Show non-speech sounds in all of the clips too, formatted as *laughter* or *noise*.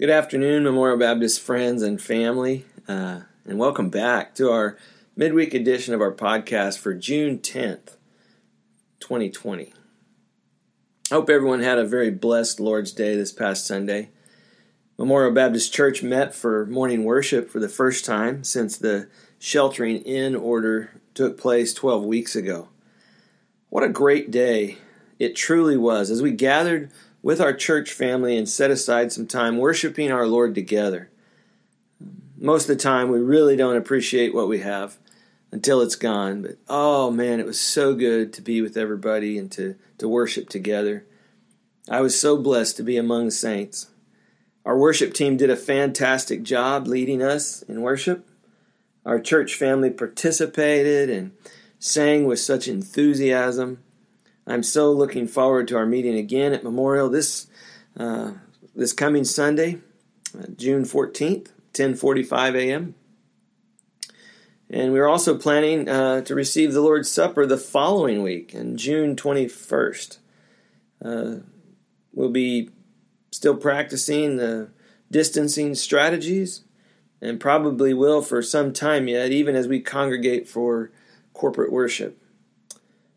Good afternoon, Memorial Baptist friends and family, uh, and welcome back to our midweek edition of our podcast for June 10th, 2020. I hope everyone had a very blessed Lord's Day this past Sunday. Memorial Baptist Church met for morning worship for the first time since the sheltering in order took place 12 weeks ago. What a great day it truly was as we gathered with our church family and set aside some time worshiping our Lord together. Most of the time, we really don't appreciate what we have until it's gone. But oh man, it was so good to be with everybody and to, to worship together. I was so blessed to be among the saints. Our worship team did a fantastic job leading us in worship. Our church family participated and sang with such enthusiasm. I'm so looking forward to our meeting again at Memorial this uh, this coming Sunday, uh, June 14th, 10:45 a.m. And we're also planning uh, to receive the Lord's Supper the following week, on June 21st. Uh, we'll be still practicing the distancing strategies, and probably will for some time yet, even as we congregate for corporate worship.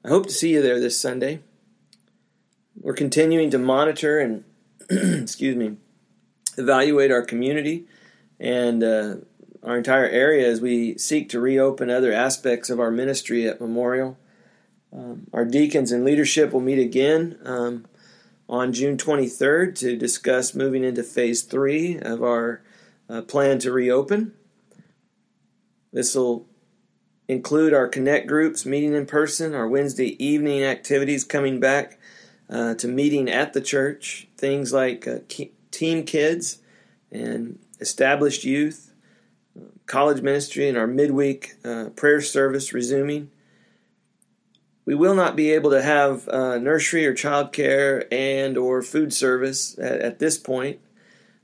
I hope to see you there this Sunday. We're continuing to monitor and, *clears throat* excuse me, evaluate our community and uh, our entire area as we seek to reopen other aspects of our ministry at Memorial. Um, our deacons and leadership will meet again um, on June 23rd to discuss moving into phase three of our uh, plan to reopen. This will include our connect groups meeting in person, our Wednesday evening activities coming back uh, to meeting at the church, things like uh, team kids and established youth, college ministry, and our midweek uh, prayer service resuming. We will not be able to have uh, nursery or childcare and or food service at, at this point.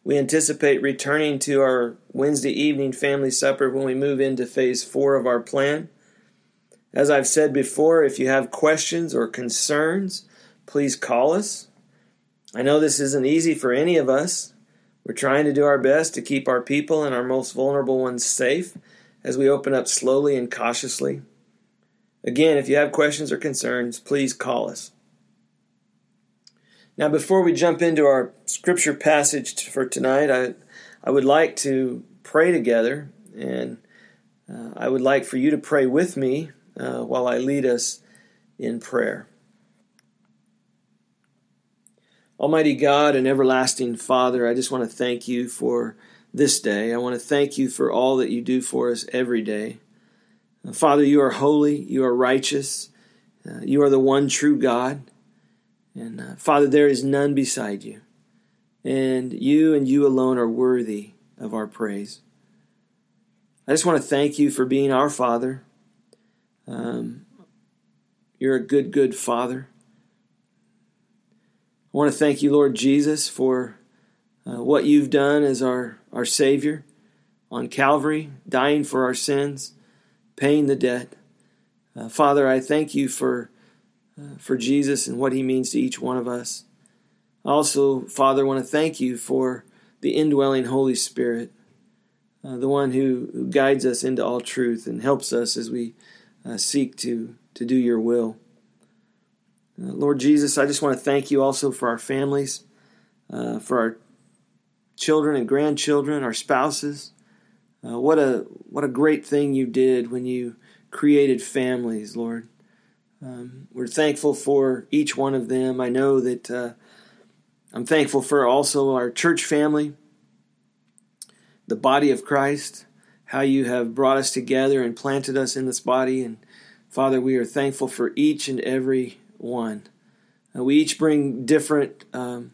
We anticipate returning to our Wednesday evening family supper when we move into phase four of our plan. As I've said before, if you have questions or concerns, please call us. I know this isn't easy for any of us. We're trying to do our best to keep our people and our most vulnerable ones safe as we open up slowly and cautiously. Again, if you have questions or concerns, please call us. Now, before we jump into our scripture passage for tonight, I, I would like to pray together, and uh, I would like for you to pray with me uh, while I lead us in prayer. Almighty God and everlasting Father, I just want to thank you for this day. I want to thank you for all that you do for us every day. Father, you are holy, you are righteous, uh, you are the one true God. And uh, Father, there is none beside you. And you and you alone are worthy of our praise. I just want to thank you for being our Father. Um, you're a good, good Father. I want to thank you, Lord Jesus, for uh, what you've done as our, our Savior on Calvary, dying for our sins, paying the debt. Uh, Father, I thank you for for Jesus and what he means to each one of us. Also, Father, I want to thank you for the indwelling Holy Spirit, uh, the one who, who, guides us into all truth and helps us as we uh, seek to, to do your will. Uh, Lord Jesus, I just want to thank you also for our families, uh, for our children and grandchildren, our spouses. what a what a great thing you did when you created families, Lord. Um, we're thankful for each one of them. I know that uh, I'm thankful for also our church family, the body of Christ, how you have brought us together and planted us in this body. And Father, we are thankful for each and every one. Uh, we each bring different um,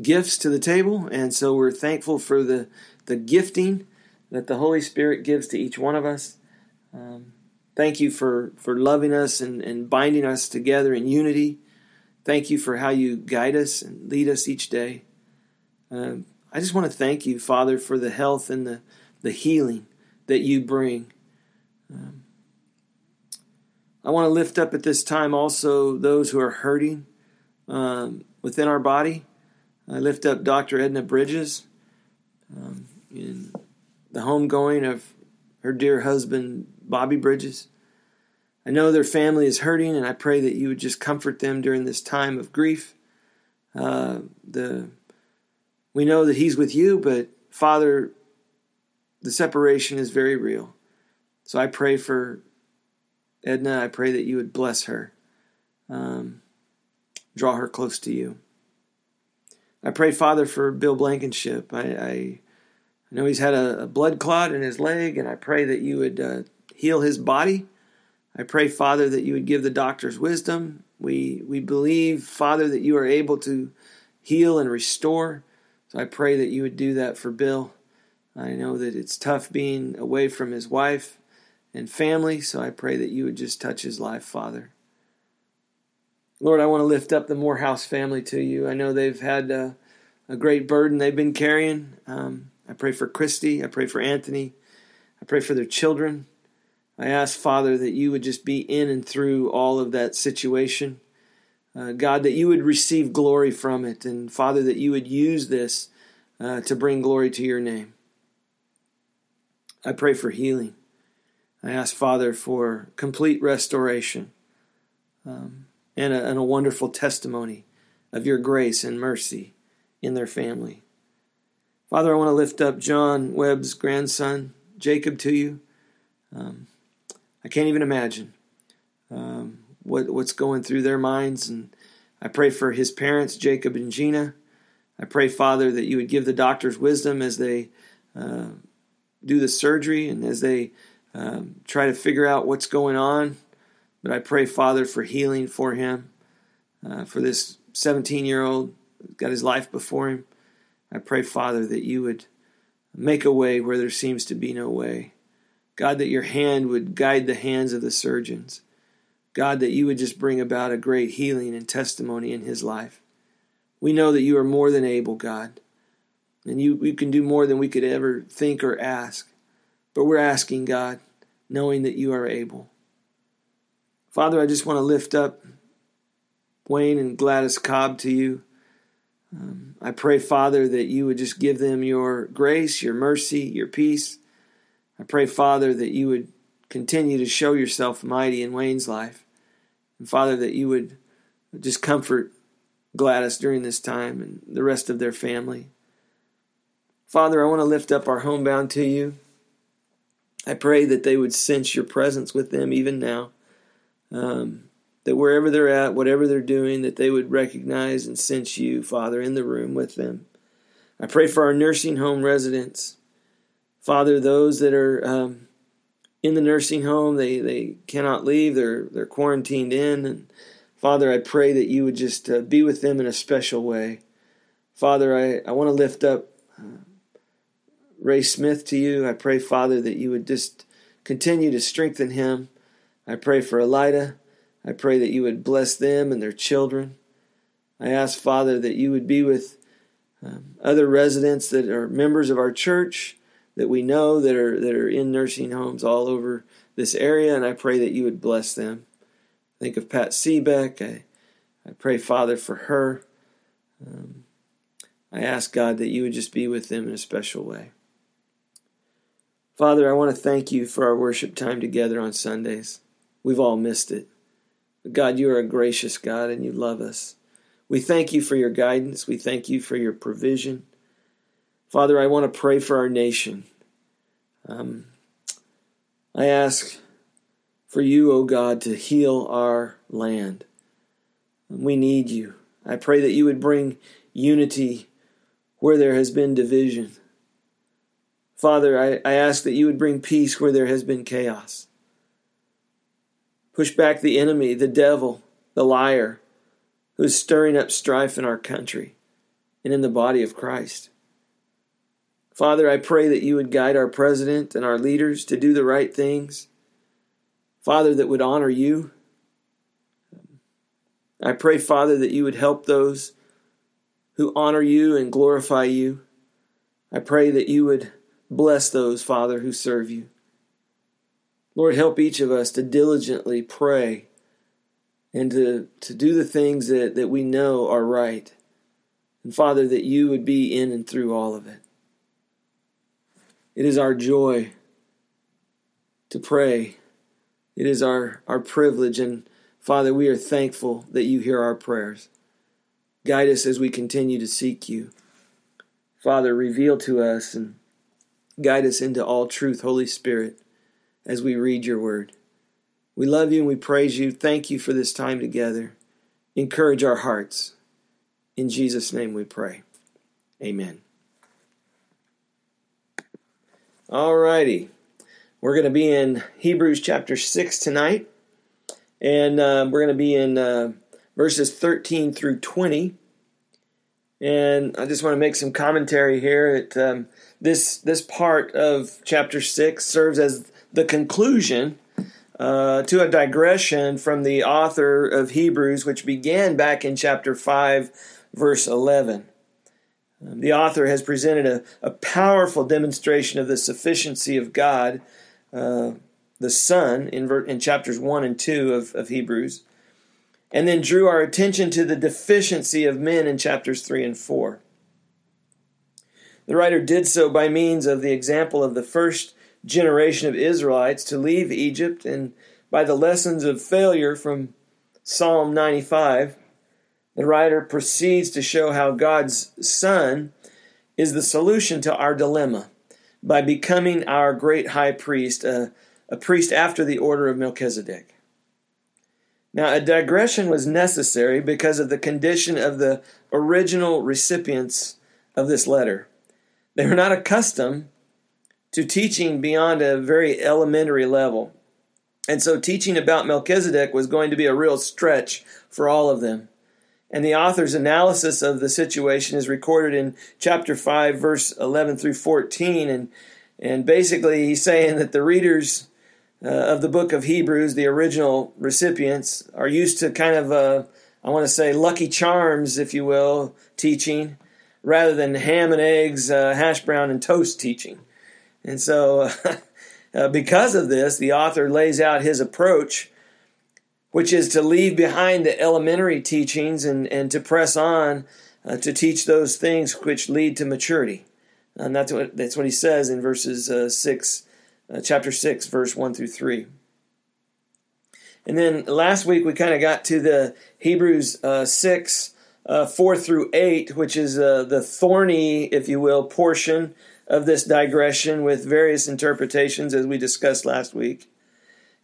gifts to the table, and so we're thankful for the, the gifting that the Holy Spirit gives to each one of us. Um, Thank you for, for loving us and, and binding us together in unity. Thank you for how you guide us and lead us each day. Um, I just want to thank you, Father, for the health and the, the healing that you bring. Um, I want to lift up at this time also those who are hurting um, within our body. I lift up Dr. Edna Bridges. um, in the homegoing of her dear husband, Bobby Bridges. I know their family is hurting, and I pray that you would just comfort them during this time of grief. Uh, the we know that he's with you, but Father, the separation is very real. So I pray for Edna. I pray that you would bless her, um, draw her close to you. I pray, Father, for Bill Blankenship. I, I, I know he's had a, a, blood clot in his leg, and I pray that you would uh, heal his body. I pray, Father, that you would give the doctors wisdom. We we believe, Father, that you are able to heal and restore. So I pray that you would do that for Bill. I know that it's tough being away from his wife and family, so I pray that you would just touch his life, Father. Lord, I want to lift up the Morehouse family to you. I know they've had a, a great burden they've been carrying. Um, I pray for Christy. I pray for Anthony. I pray for their children. I ask, Father, that you would just be in and through all of that situation. Uh, God, that you would receive glory from it. And Father, that you would use this uh, to bring glory to your name. I pray for healing. I ask, Father, for complete restoration um, and, a, and a wonderful testimony of your grace and mercy in their family. Father, I want to lift up John Webb's grandson, Jacob, to you. Um, I can't even imagine um, what what's going through their minds, and I pray for his parents, Jacob and Gina. I pray, Father, that you would give the doctors wisdom as they uh, do the surgery and as they um, try to figure out what's going on. But I pray, Father, for healing for him, uh, for this 17 year old, got his life before him. I pray, Father, that you would make a way where there seems to be no way. God, that your hand would guide the hands of the surgeons. God, that you would just bring about a great healing and testimony in his life. We know that you are more than able, God, and you, you can do more than we could ever think or ask. But we're asking, God, knowing that you are able. Father, I just want to lift up Wayne and Gladys Cobb to you. Um, I pray, Father, that you would just give them your grace, your mercy, your peace. I pray, Father, that you would continue to show yourself mighty in Wayne's life. And Father, that you would just comfort Gladys during this time and the rest of their family. Father, I want to lift up our homebound to you. I pray that they would sense your presence with them even now. Um, that wherever they're at, whatever they're doing, that they would recognize and sense you, Father, in the room with them. I pray for our nursing home residents. Father, those that are um, in the nursing home, they, they cannot leave, they're, they're quarantined in. And Father, I pray that you would just uh, be with them in a special way. Father, I, I want to lift up uh, Ray Smith to you. I pray, Father, that you would just continue to strengthen him. I pray for Elida. I pray that you would bless them and their children. I ask, Father, that you would be with um, other residents that are members of our church that we know that are that are in nursing homes all over this area, and I pray that you would bless them. Think of Pat Seebeck. I, I pray, Father, for her. Um, I ask God that you would just be with them in a special way. Father, I want to thank you for our worship time together on Sundays. We've all missed it. But God, you are a gracious God and you love us. We thank you for your guidance. We thank you for your provision. Father, I want to pray for our nation. Um, I ask for you, O oh God, to heal our land. We need you. I pray that you would bring unity where there has been division. Father, I, I ask that you would bring peace where there has been chaos. Push back the enemy, the devil, the liar, who is stirring up strife in our country and in the body of Christ. Father, I pray that you would guide our president and our leaders to do the right things. Father, that would honor you. I pray, Father, that you would help those who honor you and glorify you. I pray that you would Bless those, Father, who serve you. Lord, help each of us to diligently pray and to, to do the things that, that we know are right. And Father, that you would be in and through all of it. It is our joy to pray. It is our, our privilege. And Father, we are thankful that you hear our prayers. Guide us as we continue to seek you. Father, reveal to us and guide us into all truth, Holy Spirit, as we read your word. We love you and we praise you. Thank you for this time together. Encourage our hearts. In Jesus' name we pray. Amen. All righty. We're going to be in Hebrews chapter 6 tonight, and uh, we're going to be in uh, verses 13 through 20. And I just want to make some commentary here. It, um, this, this part of chapter 6 serves as the conclusion uh, to a digression from the author of Hebrews, which began back in chapter 5, verse 11 the author has presented a, a, powerful demonstration of the sufficiency of God, uh, the Son, in, in chapters 1 and 2 of, of Hebrews and then drew our attention to the deficiency of men in chapters 3 and 4. The writer did so by means of the example of the first generation of Israelites to leave Egypt and by the lessons of failure from Psalm 95. The writer proceeds to show how God's Son is the solution to our dilemma by becoming our great high priest, a, a priest after the order of Melchizedek. Now, a digression was necessary because of the condition of the original recipients of this letter. They were not accustomed to teaching beyond a very elementary level. And so, teaching about Melchizedek was going to be a real stretch for all of them. And the author's analysis of the situation is recorded in chapter 5, verse 11 through 14. And, and basically, he's saying that the readers uh, of the book of Hebrews, the original recipients, are used to kind of, uh, I want to say, lucky charms, if you will, teaching, rather than ham and eggs, uh, hash brown and toast teaching. And so, *laughs* uh, because of this, the author lays out his approach, which is to leave behind the elementary teachings and, and to press on uh, to teach those things which lead to maturity. And that's what, that's what he says in verses uh, 6 uh, chapter 6, verse 1 through 3. And then last week we kind of got to the Hebrews uh, 6, uh, 4 through 8, which is uh, the thorny, if you will, portion of this digression with various interpretations as we discussed last week.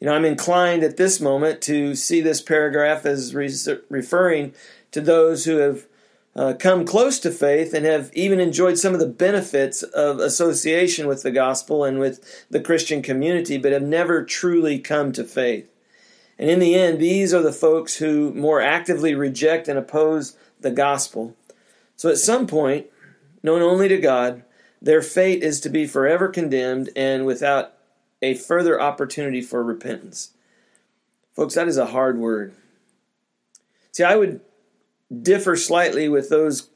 You know, I'm inclined at this moment to see this paragraph as re- referring to those who have uh, come close to faith and have even enjoyed some of the benefits of association with the gospel and with the Christian community, but have never truly come to faith. And in the end, these are the folks who more actively reject and oppose the gospel. So at some point, known only to God, their fate is to be forever condemned and without a further opportunity for repentance. Folks, that is a hard word. See, I would differ slightly with those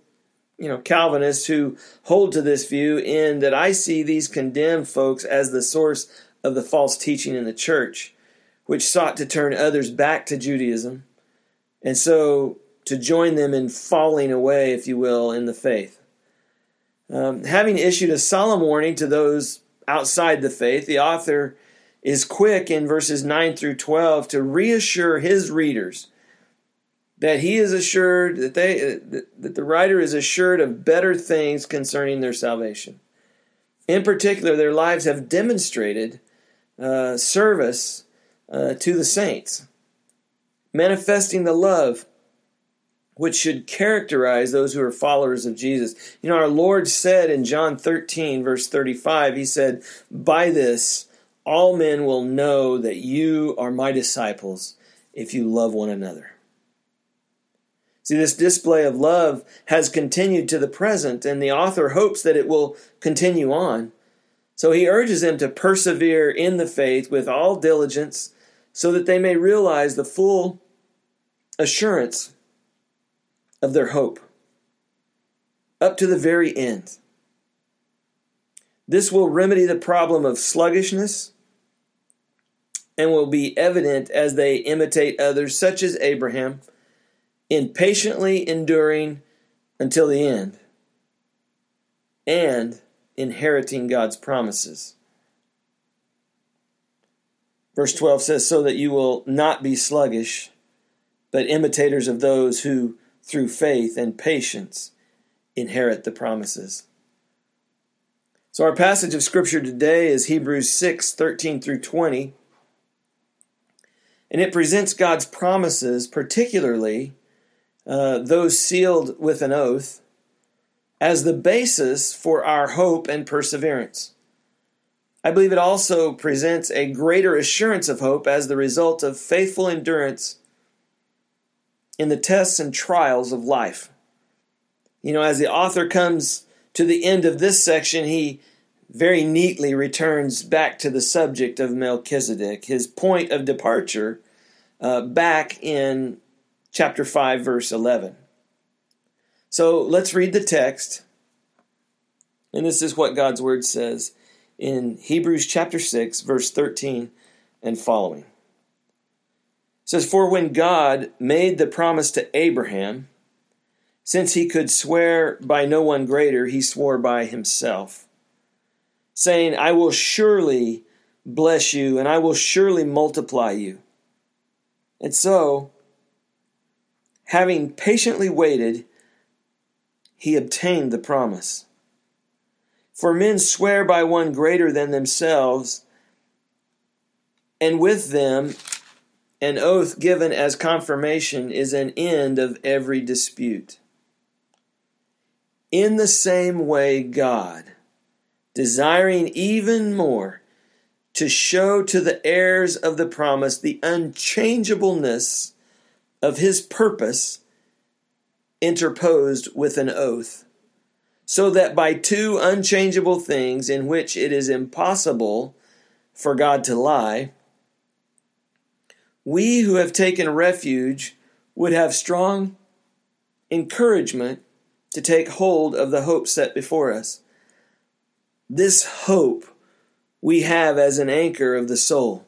you know Calvinists who hold to this view in that I see these condemned folks as the source of the false teaching in the church, which sought to turn others back to Judaism, and so to join them in falling away, if you will, in the faith. Um, having issued a solemn warning to those outside the faith, the author is quick in verses 9 through 12 to reassure his readers that he is assured that they that the writer is assured of better things concerning their salvation. In particular, their lives have demonstrated uh, service uh, to the saints, manifesting the love which should characterize those who are followers of Jesus. You know, our Lord said in John 13, verse 35, He said, By this all men will know that you are my disciples if you love one another. See, this display of love has continued to the present, and the author hopes that it will continue on. So he urges them to persevere in the faith with all diligence so that they may realize the full assurance of their hope up to the very end. This will remedy the problem of sluggishness and will be evident as they imitate others, such as Abraham in patiently enduring until the end, and inheriting God's promises. Verse 12 says, So that you will not be sluggish, but imitators of those who, through faith and patience, inherit the promises. So, our passage of Scripture today is Hebrews 6 13 through 20. And it presents God's promises, particularly uh, those sealed with an oath, as the basis for our hope and perseverance. I believe it also presents a greater assurance of hope as the result of faithful endurance in the tests and trials of life. You know, as the author comes to the end of this section, he very neatly returns back to the subject of Melchizedek, his point of departure uh, back in chapter 5, verse 11. So let's read the text. And this is what God's word says in Hebrews chapter 6, verse 13 and following. Says, For when God made the promise to Abraham, since he could swear by no one greater, he swore by himself, saying, I will surely bless you, and I will surely multiply you. And so, having patiently waited, he obtained the promise. For men swear by one greater than themselves, and with them an oath given as confirmation is an end of every dispute. In the same way, God, desiring even more to show to the heirs of the promise the unchangeableness of his purpose, interposed with an oath so that by two unchangeable things in which it is impossible for God to lie, we who have taken refuge would have strong encouragement to take hold of the hope set before us. This hope we have as an anchor of the soul,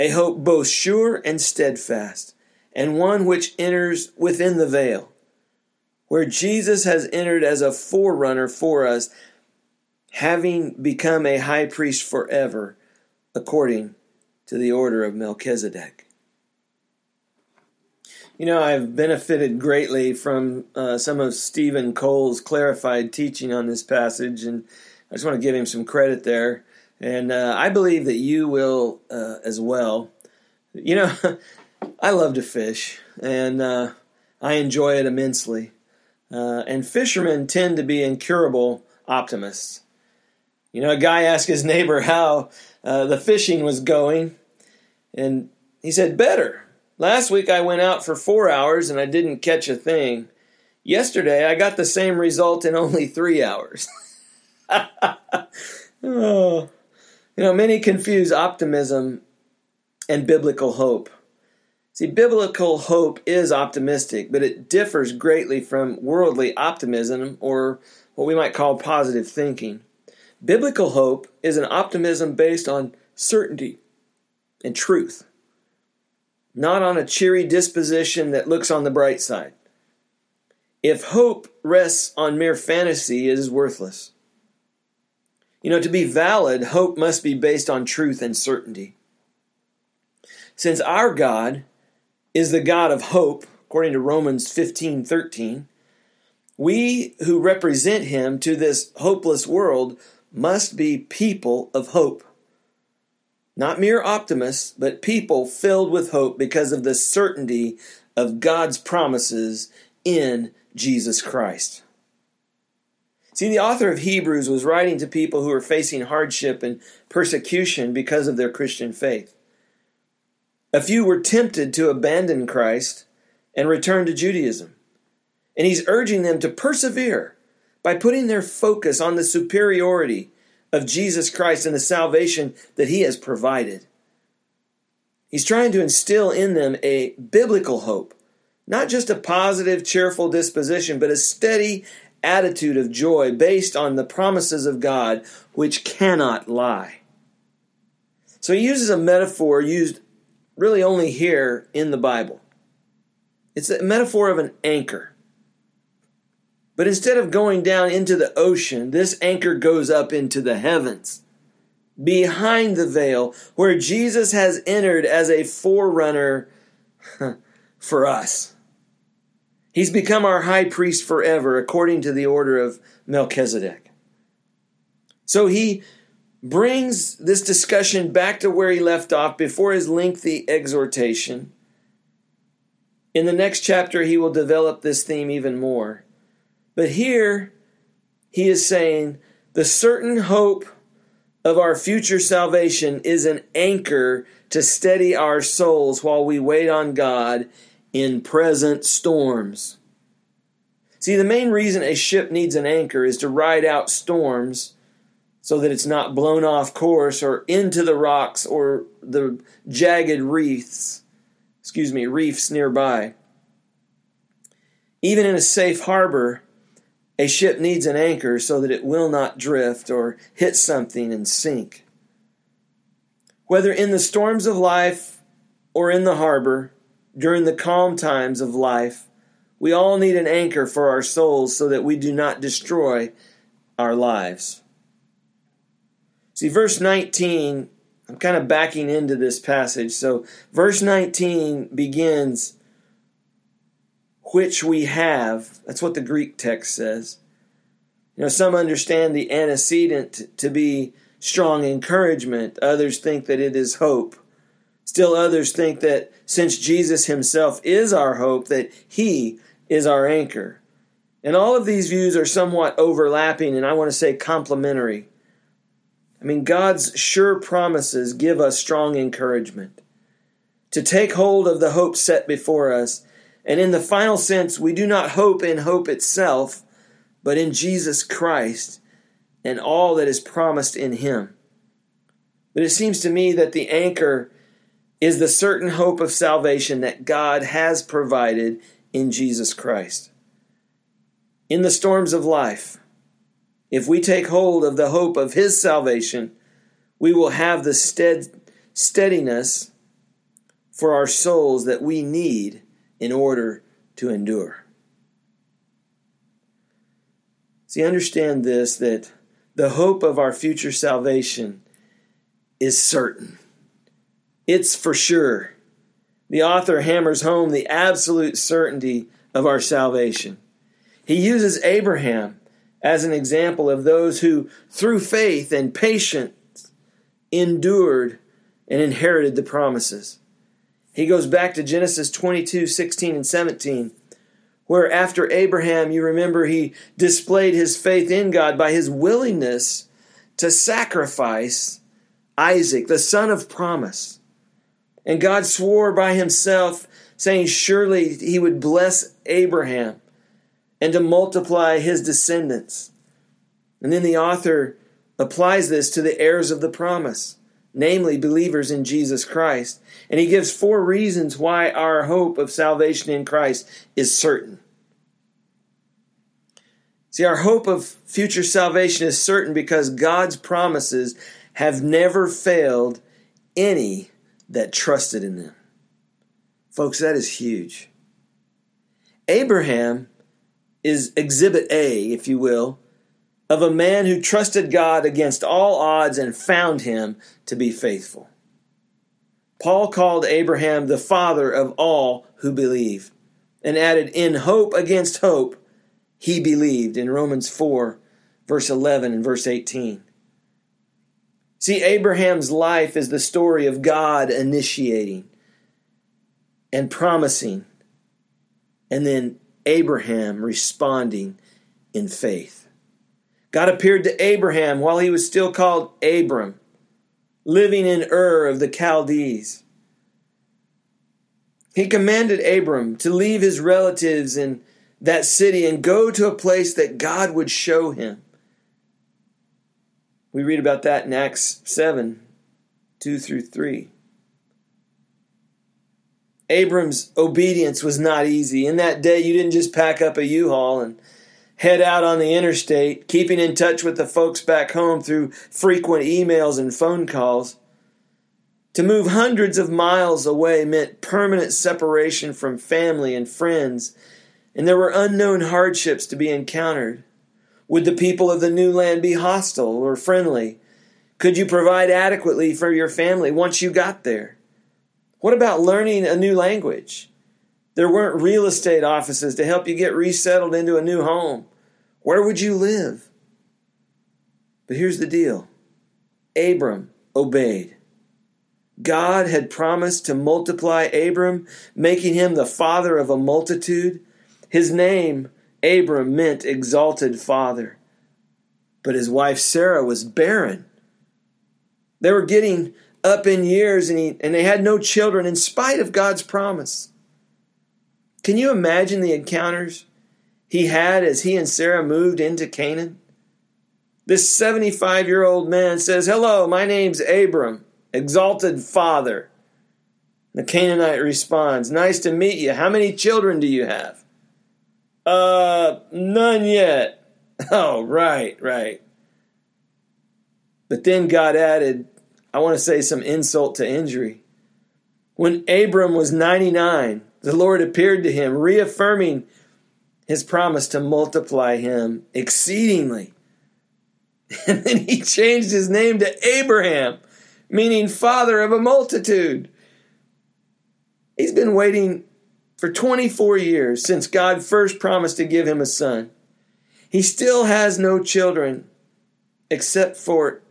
a hope both sure and steadfast, and one which enters within the veil where Jesus has entered as a forerunner for us, having become a high priest forever, according to the order of Melchizedek. You know, I've benefited greatly from uh, some of Steven Cole's clarified teaching on this passage, and I just want to give him some credit there. And uh, I believe that you will uh, as well. You know, *laughs* I love to fish, and uh, I enjoy it immensely. Uh, and fishermen tend to be incurable optimists. You know, a guy asked his neighbor how uh, the fishing was going, and he said, Better. Last week I went out for four hours and I didn't catch a thing. Yesterday I got the same result in only three hours. *laughs* oh. You know, many confuse optimism and biblical hope. See, biblical hope is optimistic, but it differs greatly from worldly optimism or what we might call positive thinking. Biblical hope is an optimism based on certainty and truth, not on a cheery disposition that looks on the bright side. If hope rests on mere fantasy, it is worthless. You know, to be valid, hope must be based on truth and certainty. Since our God is the God of hope, according to Romans 15 13. We who represent him to this hopeless world must be people of hope. Not mere optimists, but people filled with hope because of the certainty of God's promises in Jesus Christ. See, the author of Hebrews was writing to people who were facing hardship and persecution because of their Christian faith. A few were tempted to abandon Christ and return to Judaism. And he's urging them to persevere by putting their focus on the superiority of Jesus Christ and the salvation that he has provided. He's trying to instill in them a biblical hope, not just a positive, cheerful disposition, but a steady attitude of joy based on the promises of God, which cannot lie. So he uses a metaphor used really only here in the Bible. It's a metaphor of an anchor. But instead of going down into the ocean, this anchor goes up into the heavens, behind the veil, where Jesus has entered as a forerunner for us. He's become our high priest forever, according to the order of Melchizedek. So he brings this discussion back to where he left off before his lengthy exhortation. In the next chapter, he will develop this theme even more. But here, he is saying the certain hope of our future salvation is an anchor to steady our souls while we wait on God in present storms. See, the main reason a ship needs an anchor is to ride out storms so that it's not blown off course or into the rocks or the jagged reefs, excuse me, reefs nearby. Even in a safe harbor, a ship needs an anchor so that it will not drift or hit something and sink. Whether in the storms of life or in the harbor, during the calm times of life, we all need an anchor for our souls so that we do not destroy our lives. See, verse 19, I'm kind of backing into this passage. So, verse 19 begins which we have. That's what the Greek text says. You know, some understand the antecedent to be strong encouragement, others think that it is hope. Still, others think that since Jesus himself is our hope, that he is our anchor. And all of these views are somewhat overlapping, and I want to say complementary. I mean, God's sure promises give us strong encouragement to take hold of the hope set before us and in the final sense, we do not hope in hope itself, but in Jesus Christ and all that is promised in Him. But it seems to me that the anchor is the certain hope of salvation that God has provided in Jesus Christ. In the storms of life, if we take hold of the hope of His salvation, we will have the stead, steadiness for our souls that we need in order to endure. See, understand this that the hope of our future salvation is certain. It's for sure. The author hammers home the absolute certainty of our salvation. He uses Abraham as an example of those who, through faith and patience, endured and inherited the promises. He goes back to Genesis 22 16 and 17, where after Abraham, you remember, he displayed his faith in God by his willingness to sacrifice Isaac, the son of promise. And God swore by himself, saying, Surely he would bless Abraham and to multiply his descendants. And then the author applies this to the heirs of the promise namely believers in Jesus Christ. And he gives four reasons why our hope of salvation in Christ is certain. See, our hope of future salvation is certain because God's promises have never failed any that trusted in them. Folks, that is huge. Abraham is exhibit A, if you will, of a man who trusted God against all odds and found him to be faithful. Paul called Abraham the father of all who believe and added, In hope against hope, he believed in Romans 4, verse 11 and verse 18. See, Abraham's life is the story of God initiating and promising, and then Abraham responding in faith. God appeared to Abraham while he was still called Abram, living in Ur of the Chaldees. He commanded Abram to leave his relatives in that city and go to a place that God would show him. We read about that in Acts 7 2 through 3. Abram's obedience was not easy. In that day, you didn't just pack up a U Haul and head out on the interstate, keeping in touch with the folks back home through frequent emails and phone calls. To move hundreds of miles away meant permanent separation from family and friends and there were unknown hardships to be encountered? Would the people of the new land be hostile or friendly? Could you provide adequately for your family once you got there? What about learning a new language? There weren't real estate offices to help you get resettled into a new home. Where would you live? But here's the deal Abram obeyed. God had promised to multiply Abram, making him the father of a multitude. His name, Abram, meant exalted father. But his wife Sarah was barren. They were getting up in years and, he, and they had no children in spite of God's promise. Can you imagine the encounters he had as he and Sarah moved into Canaan? This 75 year old man says, Hello, my name's Abram, exalted father. The Canaanite responds, Nice to meet you. How many children do you have? Uh, none yet. *laughs* Oh, right, right. But then God added, I want to say some insult to injury. When Abram was 99, the Lord appeared to him, reaffirming his promise to multiply him exceedingly. *laughs* And then he changed his name to Abraham, meaning father of a multitude. He's been waiting for 24 years since God first promised to give him a son. He still has no children except for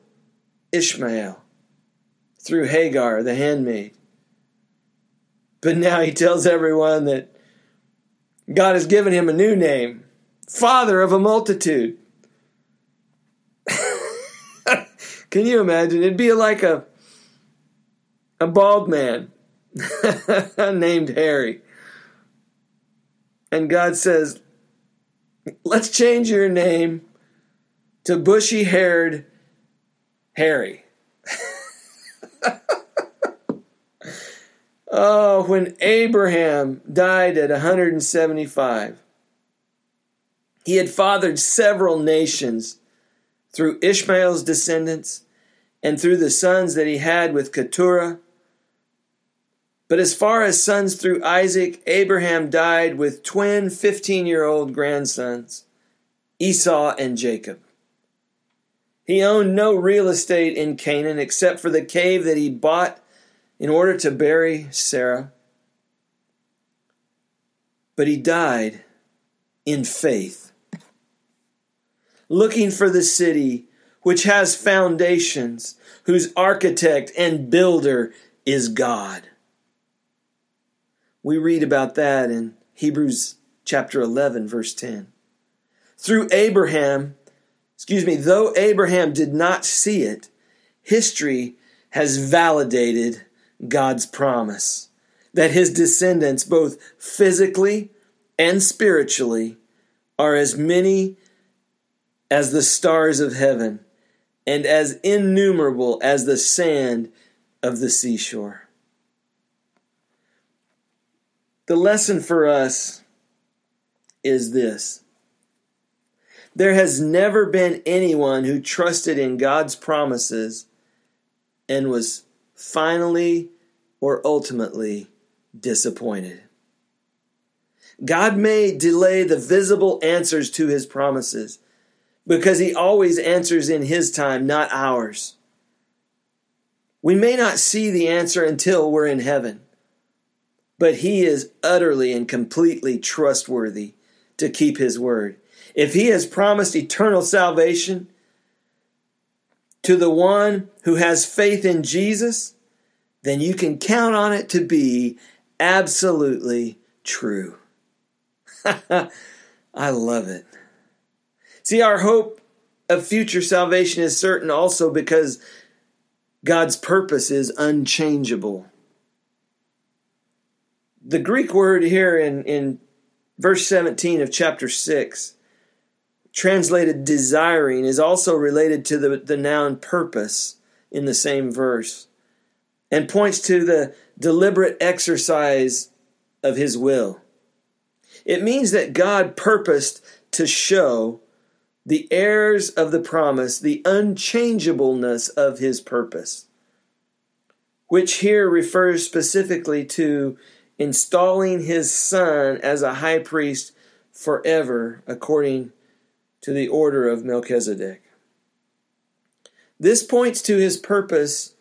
Ishmael through Hagar, the handmaid. But now he tells everyone that God has given him a new name Father of a multitude. *laughs* Can you imagine? It'd be like a, a bald man *laughs* named Harry. And God says, Let's change your name to bushy haired Harry. *laughs* oh, when Abraham died at 175, he had fathered several nations through Ishmael's descendants and through the sons that he had with Keturah. But as far as sons through Isaac, Abraham died with twin 15 year old grandsons, Esau and Jacob. He owned no real estate in Canaan except for the cave that he bought in order to bury Sarah. But he died in faith, looking for the city which has foundations, whose architect and builder is God. We read about that in Hebrews chapter 11, verse 10. Through Abraham, excuse me, though Abraham did not see it, history has validated God's promise that his descendants, both physically and spiritually, are as many as the stars of heaven and as innumerable as the sand of the seashore. The lesson for us is this there has never been anyone who trusted in God's promises and was finally or ultimately disappointed. God may delay the visible answers to his promises because he always answers in his time, not ours. We may not see the answer until we're in heaven, but he is utterly and completely trustworthy to keep his word. If he has promised eternal salvation to the one who has faith in Jesus, then you can count on it to be absolutely true. *laughs* I love it. See, our hope of future salvation is certain also because God's purpose is unchangeable. The Greek word here in, in verse 17 of chapter 6 translated desiring is also related to the, the noun purpose in the same verse and points to the deliberate exercise of his will. It means that God purposed to show the heirs of the promise the unchangeableness of his purpose, which here refers specifically to installing his son as a high priest forever according to the order of Melchizedek. This points to his purpose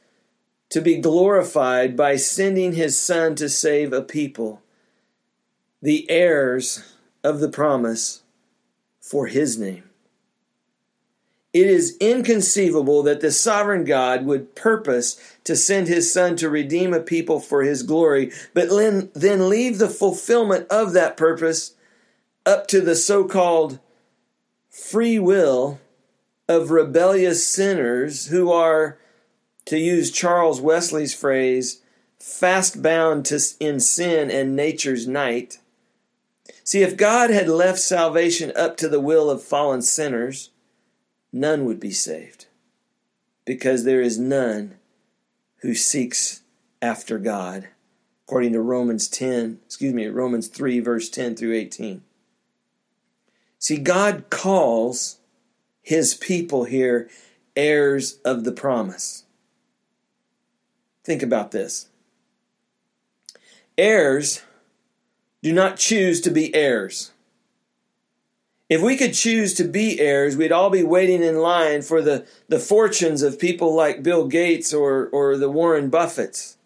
to be glorified by sending his Son to save a people, the heirs of the promise for his name. It is inconceivable that the sovereign God would purpose to send his Son to redeem a people for his glory, but then leave the fulfillment of that purpose up to the so called free will of rebellious sinners who are, to use Charles Wesley's phrase, fast bound to, in sin and nature's night. See, if God had left salvation up to the will of fallen sinners, none would be saved, because there is none who seeks after God, according to Romans 10, excuse me, Romans 3, verse 10 through 18. See, God calls his people here heirs of the promise. Think about this. Heirs do not choose to be heirs. If we could choose to be heirs, we'd all be waiting in line for the, the fortunes of people like Bill Gates or, or the Warren Buffetts.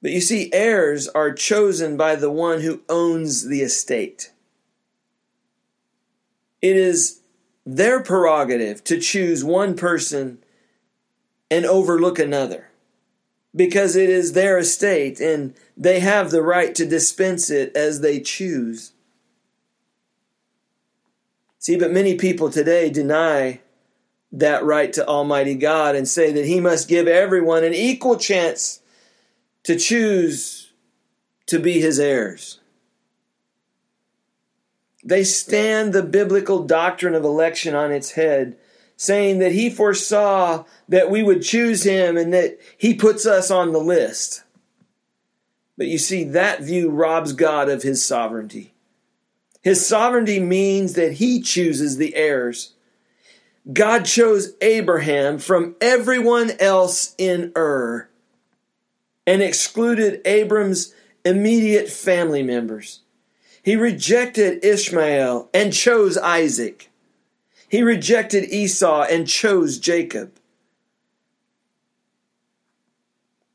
But you see, heirs are chosen by the one who owns the estate. It is their prerogative to choose one person and overlook another because it is their estate and they have the right to dispense it as they choose. See, but many people today deny that right to Almighty God and say that He must give everyone an equal chance to choose to be His heirs. They stand the biblical doctrine of election on its head, saying that He foresaw that we would choose Him and that He puts us on the list. But you see, that view robs God of His sovereignty. His sovereignty means that he chooses the heirs. God chose Abraham from everyone else in Ur and excluded Abram's immediate family members. He rejected Ishmael and chose Isaac. He rejected Esau and chose Jacob.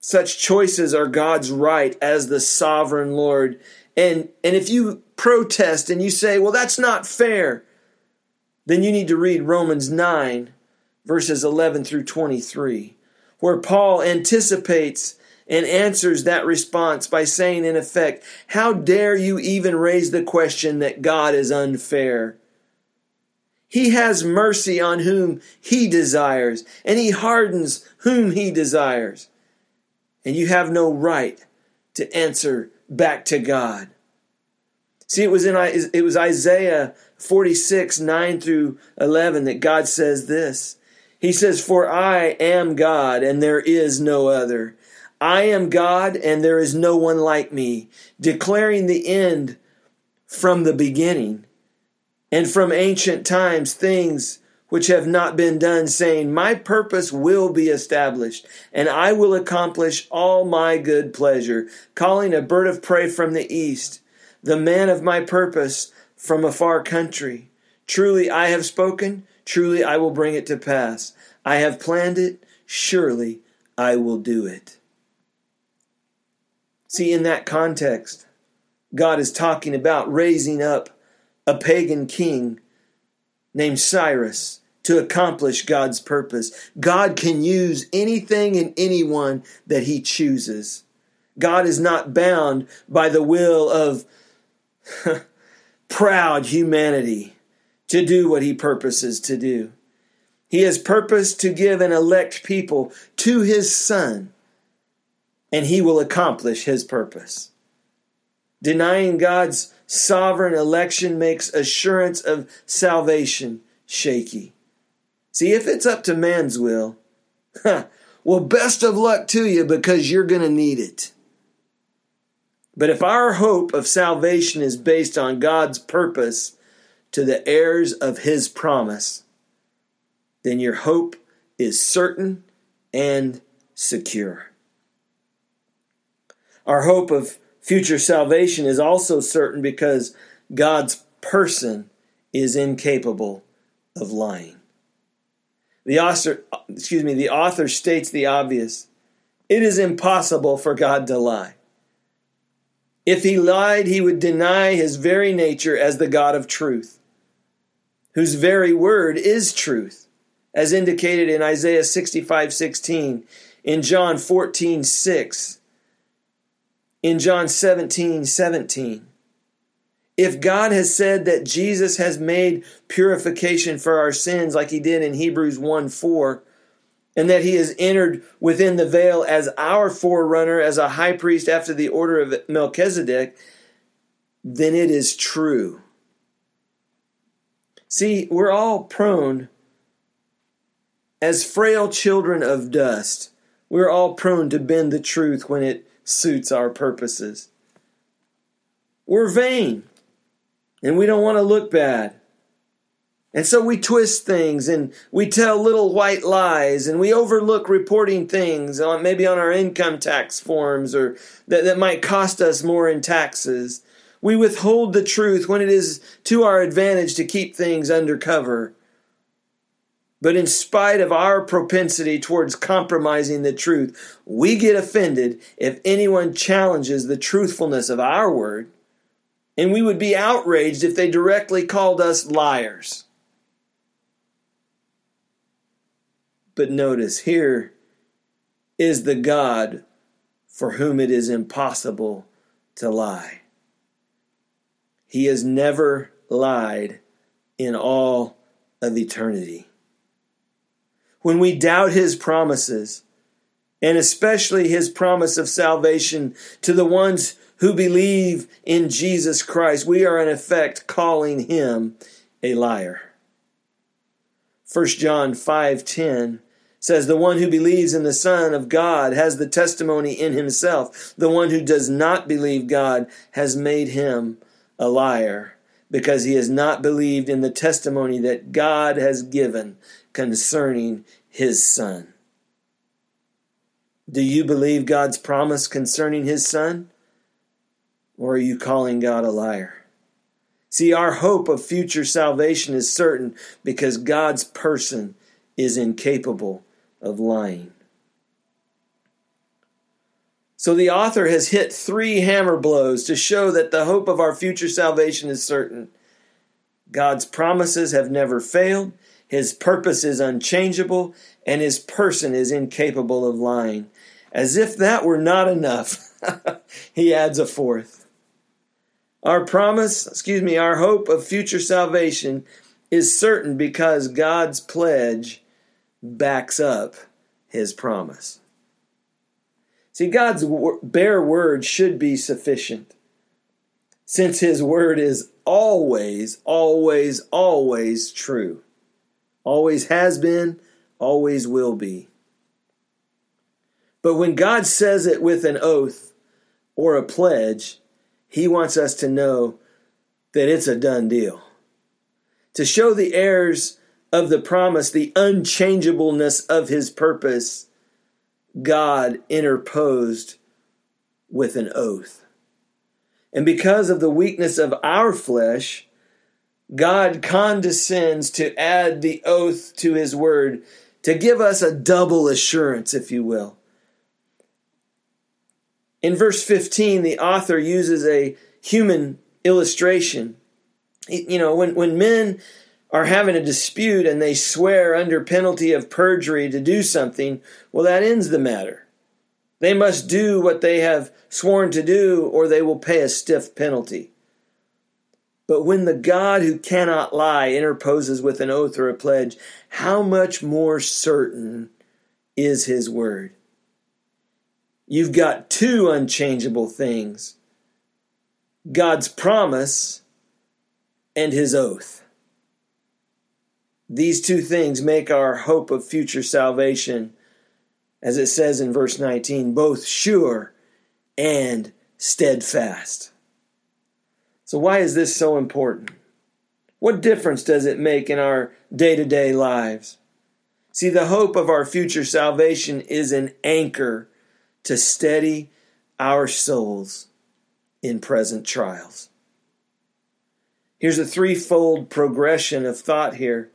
Such choices are God's right as the sovereign Lord. And, and if you protest and you say, well, that's not fair, then you need to read Romans 9, verses 11 through 23, where Paul anticipates and answers that response by saying, in effect, How dare you even raise the question that God is unfair? He has mercy on whom he desires, and he hardens whom he desires. And you have no right to answer back to God. See, it was in it was Isaiah 46, 9 through 11 that God says this. He says, For I am God and there is no other. I am God and there is no one like me, declaring the end from the beginning and from ancient times things which have not been done, saying, My purpose will be established, and I will accomplish all my good pleasure, calling a bird of prey from the east the man of my purpose from a far country. Truly I have spoken, truly I will bring it to pass. I have planned it, surely I will do it. See, in that context, God is talking about raising up a pagan king named Cyrus to accomplish God's purpose. God can use anything and anyone that he chooses. God is not bound by the will of *laughs* proud humanity to do what he purposes to do. He has purposed to give an elect people to his son, and he will accomplish his purpose. Denying God's sovereign election makes assurance of salvation shaky. See, if it's up to man's will, *laughs* well, best of luck to you because you're going to need it. But if our hope of salvation is based on God's purpose to the heirs of his promise, then your hope is certain and secure. Our hope of future salvation is also certain because God's person is incapable of lying. The author, excuse me, the author states the obvious. It is impossible for God to lie. If he lied, he would deny his very nature as the God of truth, whose very word is truth, as indicated in Isaiah 65 16, in John 14 6, in John 17 17. If God has said that Jesus has made purification for our sins, like he did in Hebrews 1 4, and that he has entered within the veil as our forerunner, as a high priest after the order of Melchizedek, then it is true. See, we're all prone, as frail children of dust, we're all prone to bend the truth when it suits our purposes. We're vain, and we don't want to look bad. And so we twist things and we tell little white lies and we overlook reporting things on maybe on our income tax forms or that, that might cost us more in taxes. We withhold the truth when it is to our advantage to keep things undercover. But in spite of our propensity towards compromising the truth, we get offended if anyone challenges the truthfulness of our word. And we would be outraged if they directly called us liars. But notice here is the God for whom it is impossible to lie. He has never lied in all of eternity. When we doubt his promises, and especially his promise of salvation to the ones who believe in Jesus Christ, we are in effect calling him a liar. 1 John 5:10 says the one who believes in the son of God has the testimony in himself. The one who does not believe God has made him a liar because he has not believed in the testimony that God has given concerning his son. Do you believe God's promise concerning his son? Or are you calling God a liar? See, our hope of future salvation is certain because God's person is incapable of lying. So the author has hit three hammer blows to show that the hope of our future salvation is certain. God's promises have never failed, His purpose is unchangeable, and His person is incapable of lying. As if that were not enough, *laughs* he adds a fourth. Our promise, excuse me, our hope of future salvation is certain because God's pledge backs up his promise. See, God's bare word should be sufficient since his word is always, always, always true. Always has been, always will be. But when God says it with an oath or a pledge, he wants us to know that it's a done deal. To show the heirs of the promise the unchangeableness of his purpose, God interposed with an oath. And because of the weakness of our flesh, God condescends to add the oath to his word to give us a double assurance, if you will. In verse 15, the author uses a human illustration. You know, when, when men are having a dispute and they swear under penalty of perjury to do something, well, that ends the matter. They must do what they have sworn to do, or they will pay a stiff penalty. But when the God who cannot lie interposes with an oath or a pledge, how much more certain is his word? you've got two unchangeable things God's promise and his oath. These two things make our hope of future salvation, as it says in verse 19, both sure and steadfast. So, why is this so important? What difference does it make in our day to day lives? See, the hope of our future salvation is an anchor to steady our souls in present trials. Here's a threefold progression of thought here.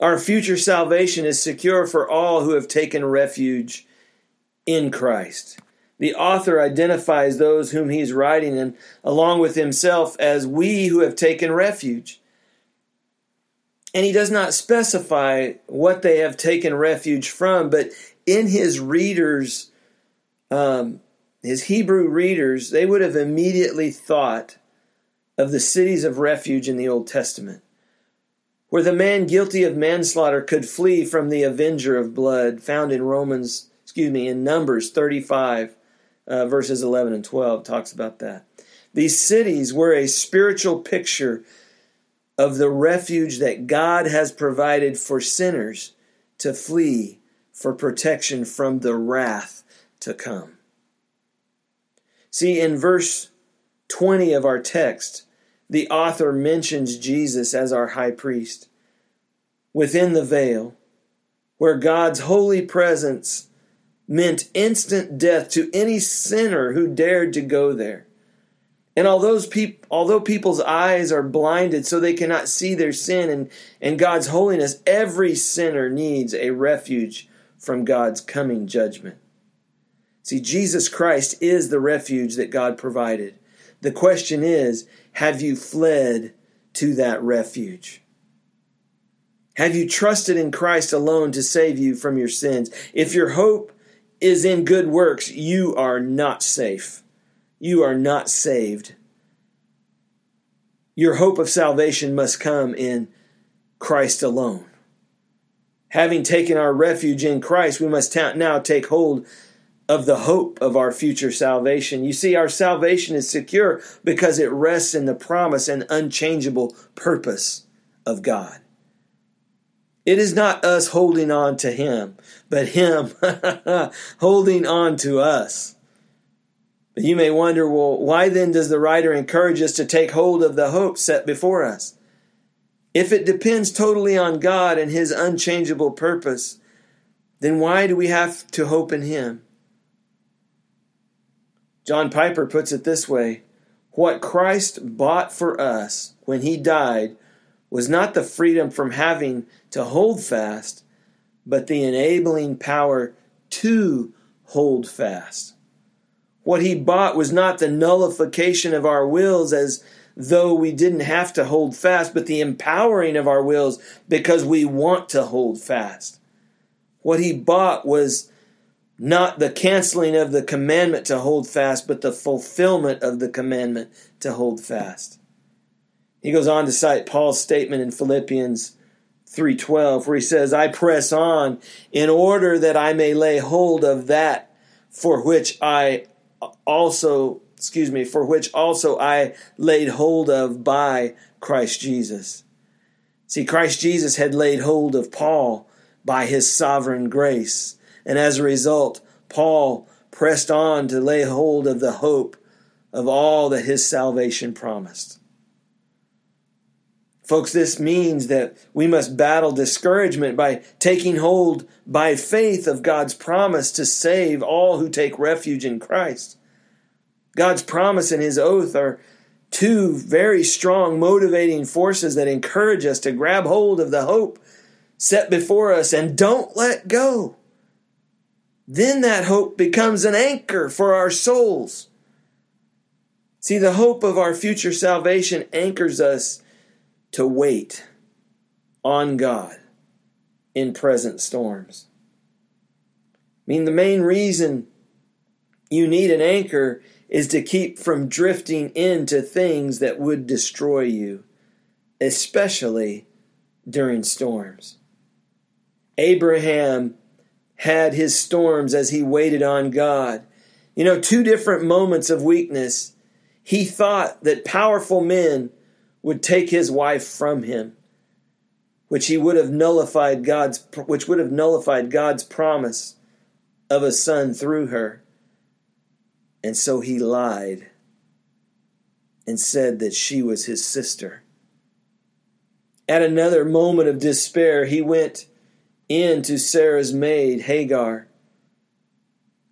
Our future salvation is secure for all who have taken refuge in Christ. The author identifies those whom he's writing and along with himself as we who have taken refuge. And he does not specify what they have taken refuge from, but in his readers, um, his Hebrew readers, they would have immediately thought of the cities of refuge in the Old Testament, where the man guilty of manslaughter could flee from the avenger of blood, found in Romans, excuse me, in Numbers 35 uh, verses 11 and 12 talks about that. These cities were a spiritual picture of the refuge that God has provided for sinners to flee for protection from the wrath to come. See, in verse 20 of our text, the author mentions Jesus as our high priest within the veil, where God's holy presence meant instant death to any sinner who dared to go there. And although, peop- although people's eyes are blinded so they cannot see their sin and, and God's holiness, every sinner needs a refuge from God's coming judgment. See, Jesus Christ is the refuge that God provided. The question is have you fled to that refuge? Have you trusted in Christ alone to save you from your sins? If your hope is in good works, you are not safe. You are not saved. Your hope of salvation must come in Christ alone. Having taken our refuge in Christ, we must now take hold of the hope of our future salvation. You see, our salvation is secure because it rests in the promise and unchangeable purpose of God. It is not us holding on to Him, but Him *laughs* holding on to us. But you may wonder, well, why then does the writer encourage us to take hold of the hope set before us? If it depends totally on God and His unchangeable purpose, then why do we have to hope in Him? John Piper puts it this way What Christ bought for us when He died was not the freedom from having to hold fast, but the enabling power to hold fast. What he bought was not the nullification of our wills as though we didn't have to hold fast, but the empowering of our wills because we want to hold fast. What he bought was not the canceling of the commandment to hold fast, but the fulfillment of the commandment to hold fast. He goes on to cite Paul's statement in Philippians 3:12 where he says, "I press on in order that I may lay hold of that for which I also, excuse me, for which also I laid hold of by Christ Jesus." See, Christ Jesus had laid hold of Paul by his sovereign grace, and as a result, Paul pressed on to lay hold of the hope of all that his salvation promised. Folks, this means that we must battle discouragement by taking hold by faith of God's promise to save all who take refuge in Christ. God's promise and his oath are two very strong motivating forces that encourage us to grab hold of the hope set before us and don't let go. Then that hope becomes an anchor for our souls. See, the hope of our future salvation anchors us to wait on God in present storms. I mean, the main reason you need an anchor is to keep from drifting into things that would destroy you, especially during storms. Abraham had his storms as he waited on God. You know, two different moments of weakness. He thought that powerful men would take his wife from him, which he would have nullified God's which would have nullified God's promise of a son through her. And so he lied and said that she was his sister. At another moment of despair, he went in to Sarah's maid, Hagar,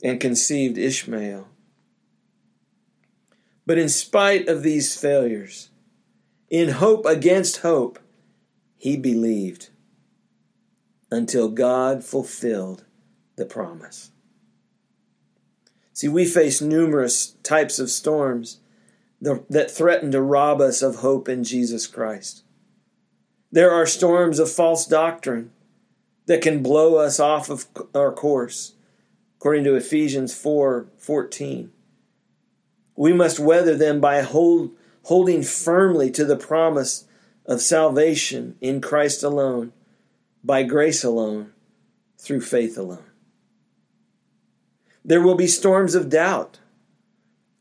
and conceived Ishmael. But in spite of these failures, In hope against hope, he believed until God fulfilled the promise. See, we face numerous types of storms that threaten to rob us of hope in Jesus Christ. There are storms of false doctrine that can blow us off of our course, according to Ephesians 4 14. We must weather them by hold, holding firmly to the promise of salvation in Christ alone, by grace alone, through faith alone. There will be storms of doubt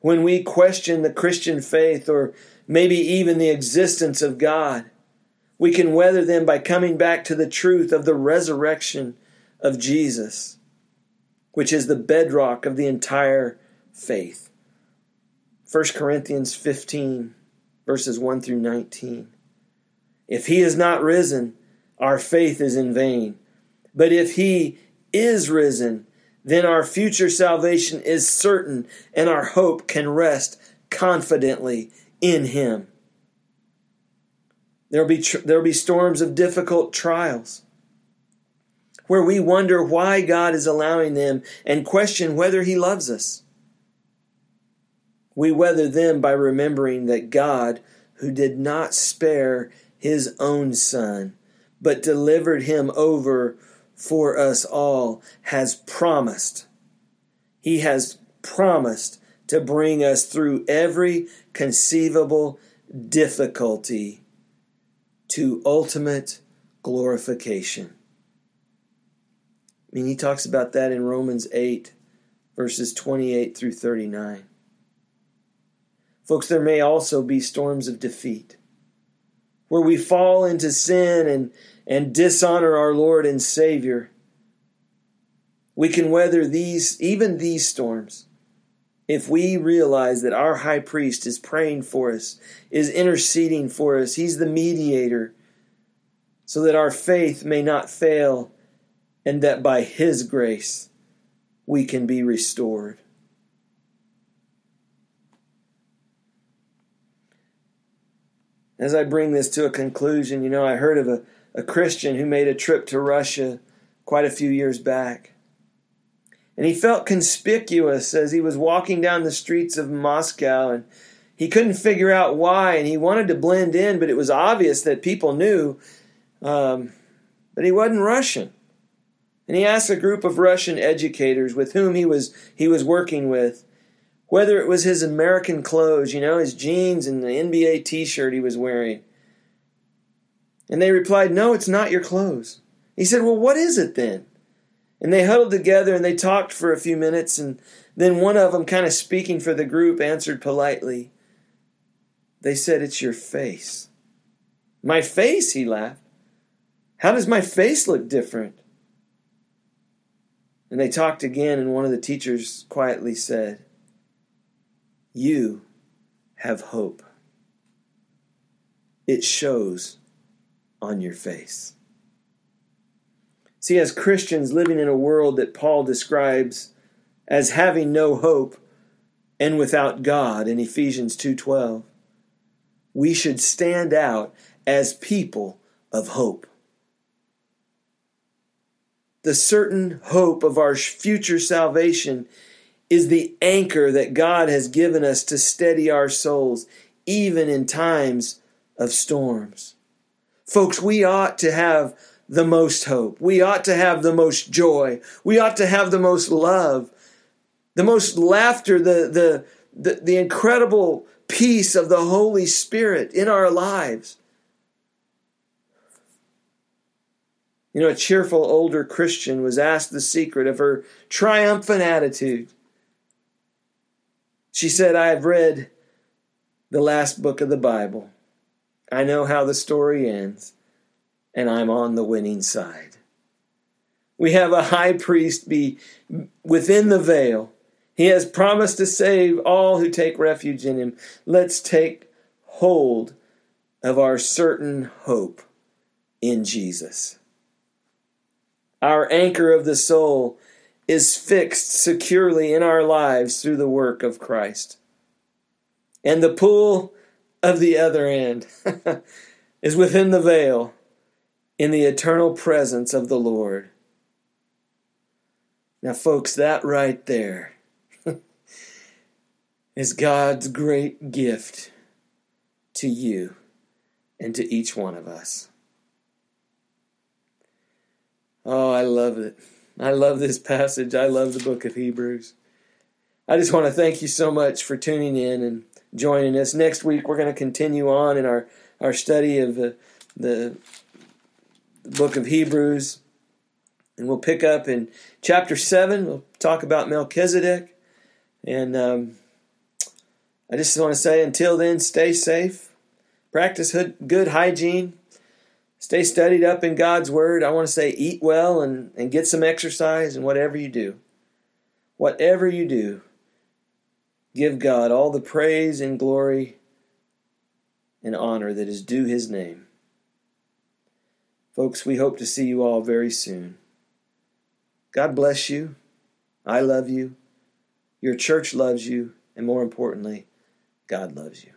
when we question the Christian faith or maybe even the existence of God. We can weather them by coming back to the truth of the resurrection of Jesus, which is the bedrock of the entire faith. 1 Corinthians 15, verses 1 through 19. If he is not risen, our faith is in vain. But if he is risen, then our future salvation is certain and our hope can rest confidently in him. There'll be, tr- there'll be storms of difficult trials where we wonder why God is allowing them and question whether He loves us. We weather them by remembering that God, who did not spare His own Son, but delivered Him over for us all, has promised. He has promised to bring us through every conceivable difficulty to ultimate glorification. I mean, he talks about that in Romans 8, verses 28 through 39. Folks, there may also be storms of defeat where we fall into sin and, and dishonor our Lord and Savior. We can weather these, even these storms, if we realize that our high priest is praying for us, is interceding for us, he's the mediator, so that our faith may not fail, and that by his grace we can be restored. As I bring this to a conclusion, you know, I heard of a, a Christian who made a trip to Russia quite a few years back. And he felt conspicuous as he was walking down the streets of Moscow and he couldn't figure out why and he wanted to blend in, but it was obvious that people knew um, that he wasn't Russian. And he asked a group of Russian educators with whom he was he was working with whether it was his American clothes, you know, his jeans and the NBA t-shirt he was wearing. And they replied, "No, it's not your clothes." He said, "Well, what is it then?" And they huddled together and they talked for a few minutes. And then one of them, kind of speaking for the group, answered politely. They said, It's your face. My face, he laughed. How does my face look different? And they talked again, and one of the teachers quietly said, You have hope. It shows on your face. See, as Christians living in a world that Paul describes as having no hope and without God in Ephesians 2:12, we should stand out as people of hope. The certain hope of our future salvation is the anchor that God has given us to steady our souls, even in times of storms. Folks, we ought to have the most hope. We ought to have the most joy. We ought to have the most love, the most laughter, the, the, the, the incredible peace of the Holy Spirit in our lives. You know, a cheerful older Christian was asked the secret of her triumphant attitude. She said, I have read the last book of the Bible. I know how the story ends and I'm on the winning side. We have a high priest be within the veil. He has promised to save all who take refuge in him. Let's take hold of our certain hope in Jesus. Our anchor of the soul is fixed securely in our lives through the work of Christ. And the pool of the other end *laughs* is within the veil in the eternal presence of the Lord. Now, folks, that right there *laughs* is God's great gift to you and to each one of us. Oh, I love it. I love this passage. I love the book of Hebrews. I just want to thank you so much for tuning in and joining us. Next week, we're going to continue on in our, our study of the, the, the book of Hebrews. And we'll pick up in chapter 7. We'll talk about Melchizedek. And um, I just want to say until then, stay safe, practice good hygiene, stay studied up in God's Word. I want to say eat well and, and get some exercise and whatever you do. Whatever you do, give God all the praise and glory and honor that is due His name. Folks, we hope to see you all very soon. God bless you. I love you. Your church loves you. And more importantly, God loves you.